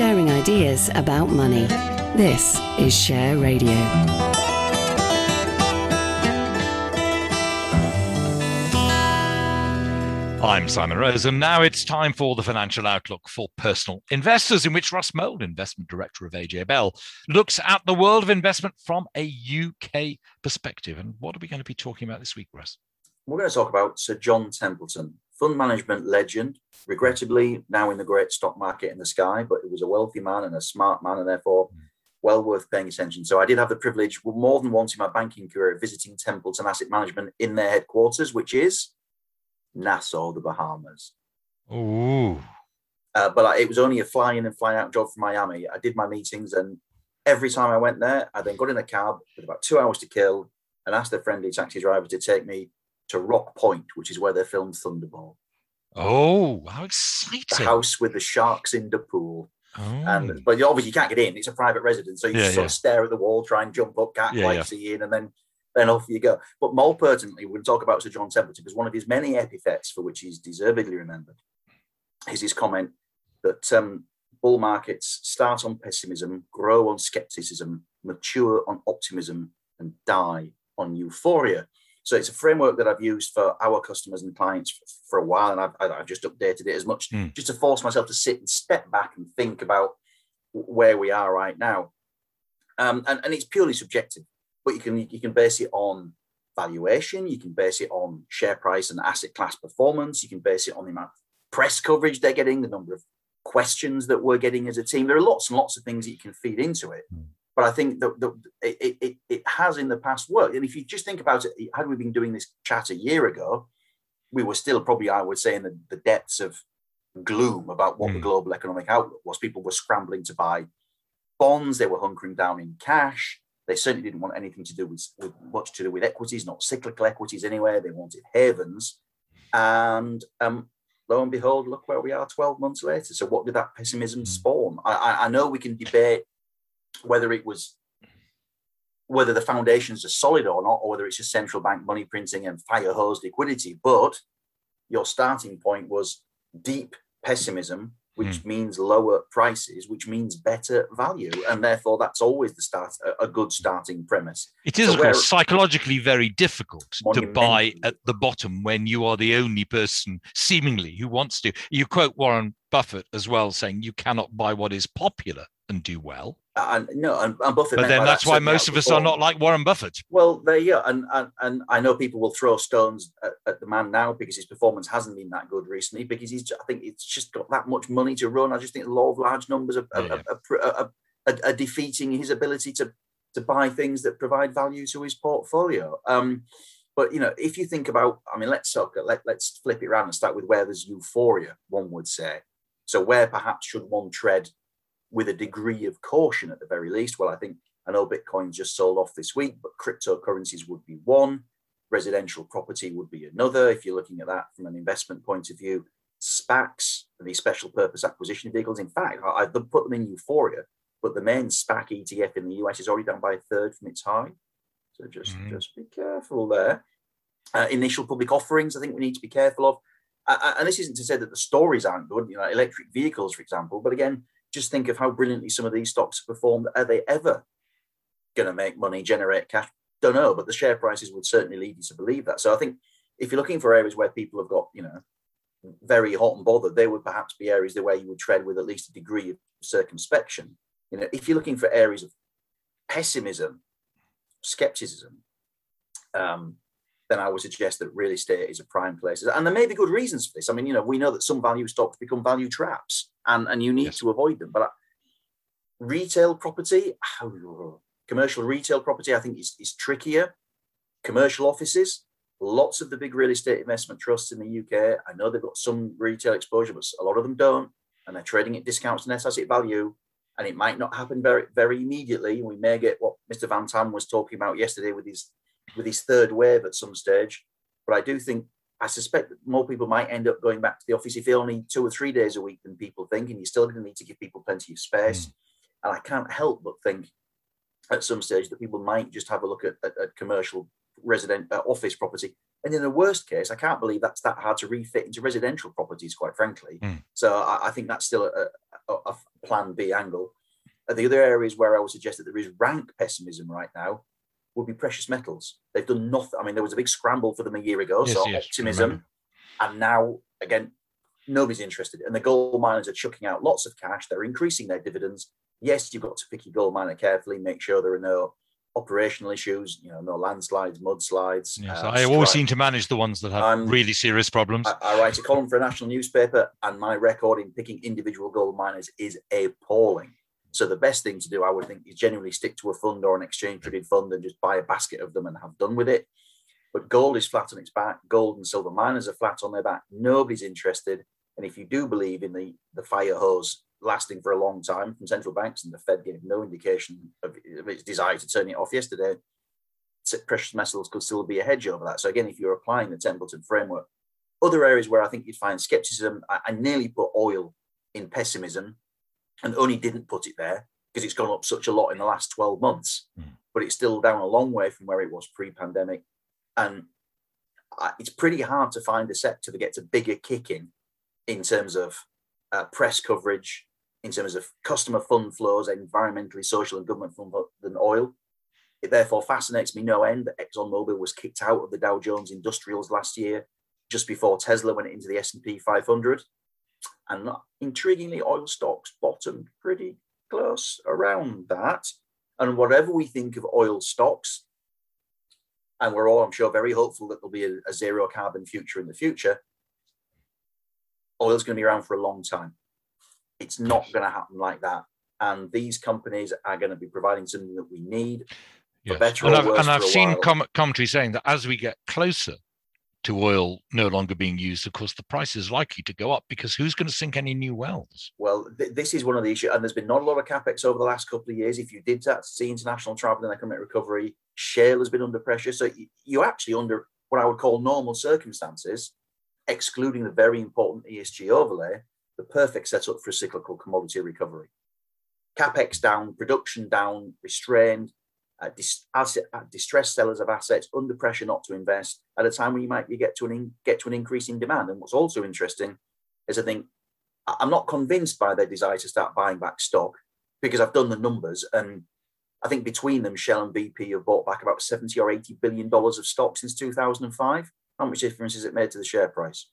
sharing ideas about money. This is Share Radio. I'm Simon Rose, and now it's time for the financial outlook for personal investors, in which Russ Mould, investment director of AJ Bell, looks at the world of investment from a UK perspective. And what are we going to be talking about this week, Russ? We're going to talk about Sir John Templeton, fund management legend, regrettably now in the great stock market in the sky, but he was a wealthy man and a smart man, and therefore mm. well worth paying attention. So I did have the privilege, more than once in my banking career, of visiting Templeton Asset Management in their headquarters, which is Nassau, the Bahamas. Ooh. Uh, but it was only a fly in and fly out job from Miami. I did my meetings, and every time I went there, I then got in a cab with about two hours to kill and asked a friendly taxi driver to take me to Rock Point, which is where they filmed Thunderball. Oh, how exciting! The house with the sharks in the pool. Oh. And but obviously you can't get in; it's a private residence, so you yeah, sort yeah. of stare at the wall, try and jump up, can't yeah, quite see in, and then then off you go. But more pertinently, we're going to talk about Sir John Templeton because one of his many epithets for which he's deservedly remembered is his comment that um, bull markets start on pessimism, grow on skepticism, mature on optimism, and die on euphoria. So it's a framework that I've used for our customers and clients for, for a while, and I've, I've, just updated it as much mm. just to force myself to sit and step back and think about where we are right now. Um, and, and it's purely subjective but you can you can base it on valuation, you can base it on share price and asset class performance, you can base it on the amount of press coverage they're getting, the number of questions that we're getting as a team. There are lots and lots of things that you can feed into it. Mm. But I think that the, it, it, it has in the past worked. And if you just think about it, had we been doing this chat a year ago, we were still probably, I would say, in the, the depths of gloom about what mm. the hmm. global economic outlook was. People were scrambling to buy bonds, they were hunkering down in cash. They certainly didn't want anything to do with, with much to do with equities, not cyclical equities anywhere. They wanted havens. And um, lo and behold, look where we are 12 months later. So, what did that pessimism hmm. spawn? I, I know we can debate whether it was whether the foundations are solid or not, or whether it's just central bank money printing and fire hose liquidity. But your starting point was deep pessimism which mm. means lower prices, which means better value, and therefore that's always the start a, good starting premise. It is, so of course, psychologically very difficult to buy at the bottom when you are the only person, seemingly, who wants to. You quote Warren Buffett as well, saying you cannot buy what is popular and do well. And no, and, and Buffett. But then that's that why most of us before. are not like Warren Buffett. Well, there you go. And, and and I know people will throw stones at, at, the man now because his performance hasn't been that good recently. Because he's, I think, it's just got that much money to run. I just think the law of large numbers are, yeah. are, are, are defeating his ability to to buy things that provide value to his portfolio. Um, but you know, if you think about, I mean, let's talk, let, let's flip it around and start with where there's euphoria. One would say. So where perhaps should one tread with a degree of caution at the very least. Well, I think I know Bitcoin just sold off this week, but cryptocurrencies would be one, residential property would be another. If you're looking at that from an investment point of view, SPACs, these special purpose acquisition vehicles. In fact, I, have put them in euphoria, but the main SPAC ETF in the US is already down by a third from its high. So just, mm-hmm. just be careful there. Uh, initial public offerings, I think we need to be careful of. Uh, and this isn't to say that the stories aren't good, you know, electric vehicles, for example, but again, just think of how brilliantly some of these stocks have performed. Are they ever going to make money, generate cash? Don't know, but the share prices would certainly lead you to believe that. So I think if you're looking for areas where people have got, you know, very hot and bothered, they would perhaps be areas where you would tread with at least a degree of circumspection. You know, if you're looking for areas of pessimism, skepticism, um, then I would suggest that real estate is a prime place. And there may be good reasons for this. I mean, you know, we know that some value stocks become value traps and, and you need yes. to avoid them. But retail property, commercial retail property, I think is, is trickier. Commercial offices, lots of the big real estate investment trusts in the UK, I know they've got some retail exposure, but a lot of them don't. And they're trading at discounts and net asset value. And it might not happen very, very immediately. And we may get what Mr. Van Tam was talking about yesterday with his with his third wave at some stage. But I do think, I suspect that more people might end up going back to the office if they only two or three days a week than people think, and you're still going to need to give people plenty of space. Mm. And I can't help but think at some stage that people might just have a look at, at, at commercial resident uh, office property. And in the worst case, I can't believe that's that hard to refit into residential properties, quite frankly. Mm. So I, I, think that's still a, a, a plan B angle. Uh, the other areas where I would suggest that there is rank pessimism right now would be precious metals. They've done nothing. I mean, there was a big scramble for them a year ago, yes, so yes, optimism, and now again, nobody's interested. And the gold miners are chucking out lots of cash. They're increasing their dividends. Yes, you've got to pick your gold miner carefully, make sure there are no operational issues, you know, no landslides, mudslides. Yes, um, I always seem to manage the ones that have um, really serious problems. I, I, write a column for a national newspaper, and my record in picking individual gold miners is appalling. So the best thing to do, I would think, is generally stick to a fund or an exchange traded fund and just buy a basket of them and have done with it. But gold is flat on its back. Gold and silver miners are flat on their back. Nobody's interested. And if you do believe in the, the fire hose lasting for a long time from central banks, and the Fed gave no indication of, of its desire to turn it off yesterday, precious metals could still be a hedge over that. So again, if you're applying the Templeton framework, other areas where I think you'd find skepticism, I, I nearly put oil in pessimism and only didn't put it there because it's gone up such a lot in the last 12 months, mm. but it's still down a long way from where it was pre-pandemic. And it's pretty hard to find a sector that gets a bigger kick in in terms of uh, press coverage, in terms of customer fund flows, environmentally, social, and government fund than oil. It therefore fascinates me no end that ExxonMobil was kicked out of the Dow Jones Industrials last year, just before Tesla went into the S&P 500. And intriguingly, oil stocks bottomed pretty close around that. And whatever we think of oil stocks, and we're all, I'm sure, very hopeful that there'll be a, a zero carbon future in the future, oil's going to be around for a long time. It's not going to happen like that. And these companies are going to be providing something that we need. Yes. and I've, and I've seen com- commentary saying that as we get closer to oil no longer being used, of course, the price is likely to go up because who's going to sink any new wells? Well, th- this is one of the issues, and there's been not a lot of capex over the last couple of years. If you did that, see international travel and economic recovery, shale has been under pressure. So you, you actually under what I would call normal circumstances, excluding the very important ESG overlay, the perfect setup for a cyclical commodity recovery. Capex down, production down, restrained, uh, dis- asset, uh, distressed sellers of assets under pressure not to invest at a time when you might get to an in, get to an increase in demand. And what's also interesting is I think I'm not convinced by their desire to start buying back stock because I've done the numbers and I think between them, Shell and BP have bought back about 70 or 80 billion dollars of stock since 2005. How much difference has it made to the share price?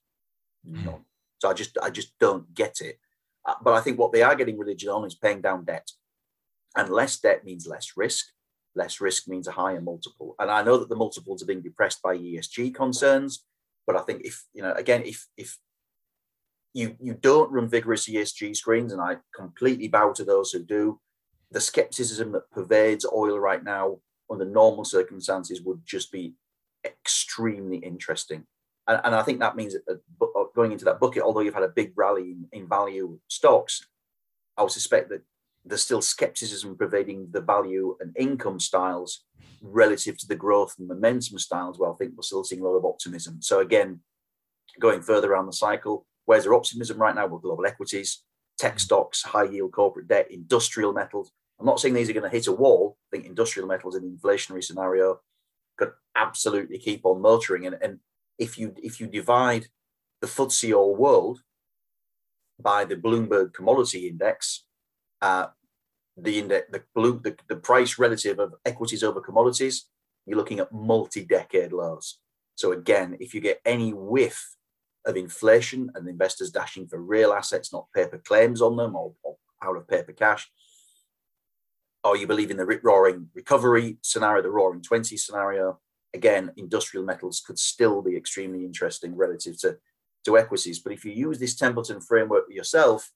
Hmm. None. So I just I just don't get it. Uh, but I think what they are getting religion on is paying down debt, and less debt means less risk. Less risk means a higher multiple. And I know that the multiples are being depressed by ESG concerns, but I think if you know again if if you you don't run vigorous ESG screens, and I completely bow to those who do, the skepticism that pervades oil right now under normal circumstances would just be extremely interesting. And, and I think that means that uh, going into that bucket, although you've had a big rally in, in value stocks, I would suspect that there's still skepticism pervading the value and income styles relative to the growth and momentum styles. Well, I think we're still seeing a lot of optimism. So again, going further around the cycle, where's there optimism right now? With global equities, tech stocks, high yield corporate debt, industrial metals. I'm not saying these are going to hit a wall. I think industrial metals in an inflationary scenario could absolutely keep on motoring. And, and if you if you divide the FTSE All World by the Bloomberg Commodity Index, uh, the index the, blue, the the price relative of equities over commodities, you're looking at multi-decade lows. So again, if you get any whiff of inflation and investors dashing for real assets, not paper claims on them or, or out of paper cash, or you believe in the rip roaring recovery scenario, the roaring 20 scenario, again, industrial metals could still be extremely interesting relative to, to equities. But if you use this Templeton framework yourself,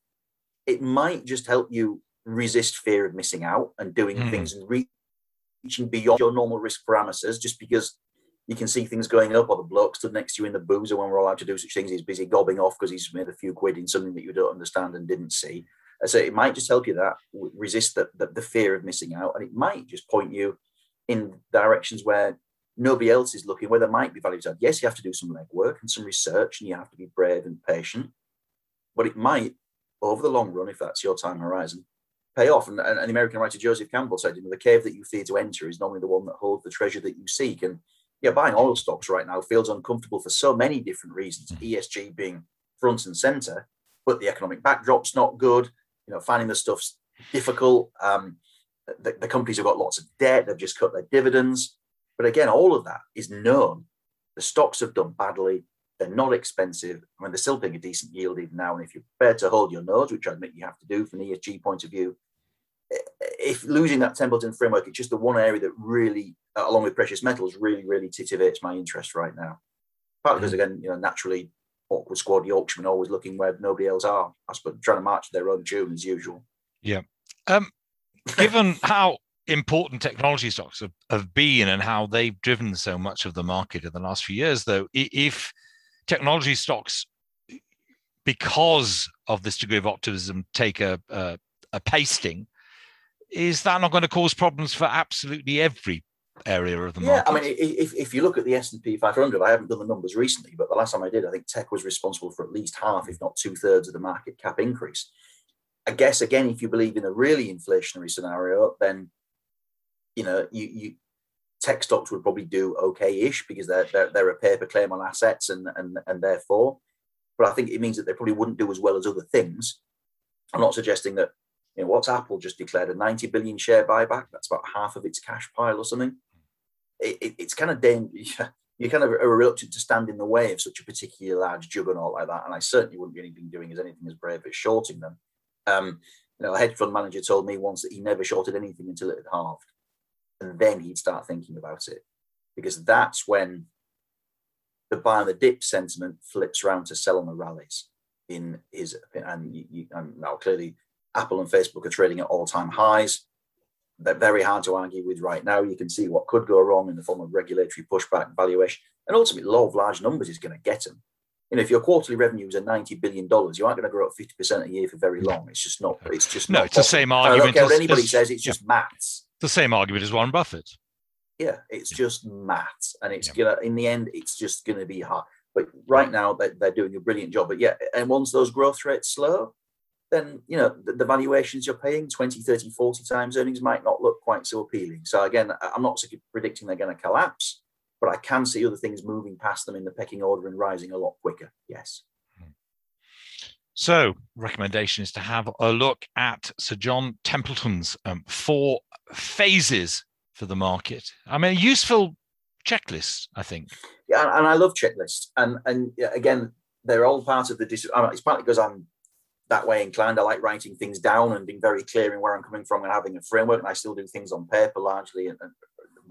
it might just help you resist fear of missing out and doing mm. things and reaching beyond your normal risk parameters just because you can see things going up or the bloke stood next to you in the boozer when we're allowed to do such things. He's busy gobbing off because he's made a few quid in something that you don't understand and didn't see. So it might just help you that resist the, the, the fear of missing out. And it might just point you in directions where nobody else is looking where there might be value to add. Yes, you have to do some legwork and some research, and you have to be brave and patient. But it might, over the long run, if that's your time horizon, pay off. And, and an American writer, Joseph Campbell, said, you know, the cave that you fear to enter is normally the one that holds the treasure that you seek. And yeah, buying oil stocks right now feels uncomfortable for so many different reasons. Mm-hmm. ESG being front and center, but the economic backdrop's not good. you know, finding the stuff's difficult. Um, the, the companies have got lots of debt. They've just cut their dividends. But again, all of that is known. The stocks have done badly. They're not expensive. I mean, they're still paying a decent yield even now. And if you're prepared to hold your nose, which I admit you have to do from an ESG point of view, if losing that Templeton framework, it's just the one area that really, along with precious metals, really, really titivates my interest right now. Partly because, mm-hmm. again, you know, naturally, awkward squad Yorkshiremen always looking where nobody else are. I suppose trying to march their own tune as usual. Yeah. Um, given how important technology stocks have, have been and how they've driven so much of the market in the last few years, though, if technology stocks, because of this degree of optimism, take a, a, a pasting, is that not going to cause problems for absolutely every area of the market? Yeah, I mean, if, if you look at the S&P 500, I haven't done the numbers recently, but the last time I did, I think tech was responsible for at least half, if not two thirds of the market cap increase. I guess, again, if you believe in a really inflationary scenario, then, you know, you, you tech stocks would probably do okay-ish because they're, they're, they're a paper claim on assets and, and, and therefore, but I think it means that they probably wouldn't do as well as other things. I'm not suggesting that you know, what's Apple just declared a 90 billion share buyback? That's about half of its cash pile or something. It, it, it's kind of dangerous. You kind of are reluctant to stand in the way of such a particularly large juggernaut like that. And I certainly wouldn't be anything doing as anything as brave as shorting them. Um, you know, a hedge fund manager told me once that he never shorted anything until it had halved. And then he'd start thinking about it. Because that's when the buy on the dip sentiment flips around to sell on the rallies in his and, you, you, and now clearly Apple and Facebook are trading at all time highs. They're very hard to argue with right now. You can see what could go wrong in the form of regulatory pushback, valuation, and ultimately, law of large numbers is going to get them. You know, if your quarterly revenues are ninety billion dollars, you aren't going to grow at fifty percent a year for very long. It's just not. It's just no. it's possible. the same argument. I don't care what anybody as, says. It's yeah. just maths. The same argument as Warren Buffett. Yeah, it's yeah. just maths, and it's yeah. gonna. In the end, it's just going to be hard. But right now, they're, they're doing a brilliant job. But yeah, and once those growth rates slow, then you know the, the, valuations you're paying 20 30 40 times earnings might not look quite so appealing so again i'm not predicting they're going to collapse but i can see other things moving past them in the pecking order and rising a lot quicker yes so recommendation is to have a look at sir john templeton's um, four phases for the market i mean a useful checklist i think yeah and i love checklists and and again they're all part of the it's partly because i'm that way inclined. I like writing things down and being very clear in where I'm coming from and having a framework. And I still do things on paper largely, and, and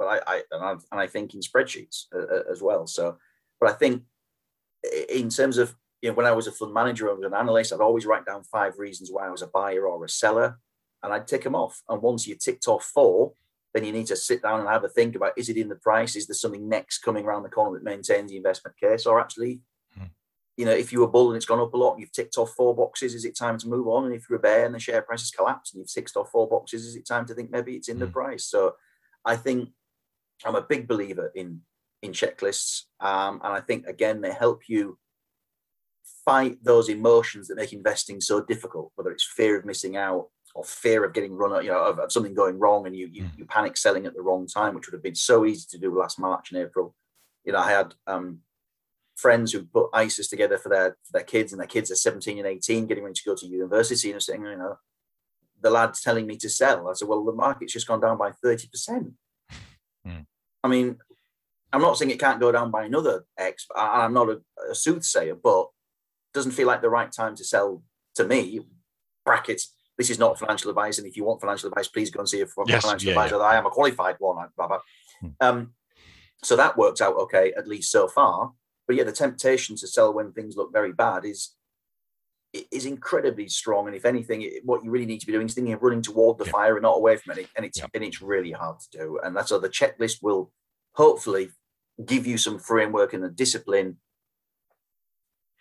but I, I and, I and I think in spreadsheets uh, uh, as well. So, but I think in terms of you know when I was a fund manager or an analyst, I'd always write down five reasons why I was a buyer or a seller, and I'd tick them off. And once you ticked off four, then you need to sit down and have a think about: is it in the price? Is there something next coming around the corner that maintains the investment case, or actually you know, if you were bull and it's gone up a lot, and you've ticked off four boxes, is it time to move on? And if you're a bear and the share price has collapsed and you've ticked off four boxes, is it time to think maybe it's in mm. the price? So I think I'm a big believer in in checklists. Um, and I think again they help you fight those emotions that make investing so difficult, whether it's fear of missing out or fear of getting run, you know, of, of something going wrong and you, you, mm. you panic selling at the wrong time, which would have been so easy to do last March and April. You know, I had um, friends who put ISAs together for their for their kids, and their kids are 17 and 18, getting ready to go to university, and saying, you know, the lad's telling me to sell. I said, well, the market's just gone down by 30%. Mm. I mean, I'm not saying it can't go down by another X. I'm not a, a soothsayer, but doesn't feel like the right time to sell to me. Brackets. This is not financial advice, and if you want financial advice, please go and see a yes, financial yeah, advisor. Yeah. I am a qualified one. Blah, blah. Hmm. Um, so that works out okay, at least so far. But yeah, the temptation to sell when things look very bad is is incredibly strong. And if anything, it, what you really need to be doing is thinking of running toward the fire and not away from it. And it's and it's really hard to do. And that's so the checklist will hopefully give you some framework and a discipline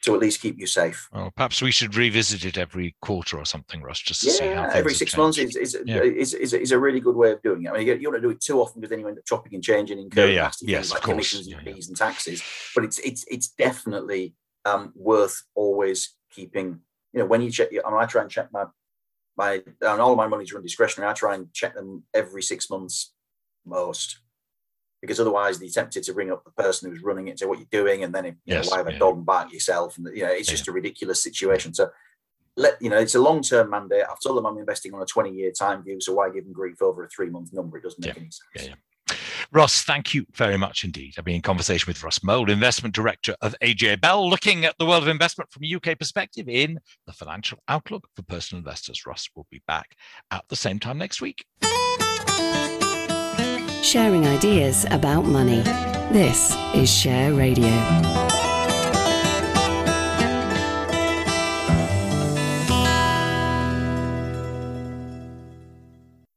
to at least keep you safe. Well, perhaps we should revisit it every quarter or something, Russ, just to yeah, see how every six months is is, yeah. is, is, is, a really good way of doing it. I mean, you, you want to do it too often because then you end up chopping and changing, incurring yeah, yeah. yes, like commissions and fees and taxes. But it's it's it's definitely um, worth always keeping. You know, when you check, I, mean, I try and check my my and all of my money's run discretionary. I try and check them every six months most because otherwise you're tempted to ring up the person who's running it to what you're doing, and then if, you yes, know, why have a dog and bark yourself, and you know it's just a ridiculous situation. So let you know it's a long term mandate. I've told them I'm investing on a 20 year time view, so why give them grief over a three month number? It doesn't make yeah. any sense. Ross, thank you very much indeed. I've been in conversation with Russ Mould, Investment Director of AJ Bell, looking at the world of investment from a UK perspective in the financial outlook for personal investors. Russ will be back at the same time next week. Sharing ideas about money. This is Share Radio.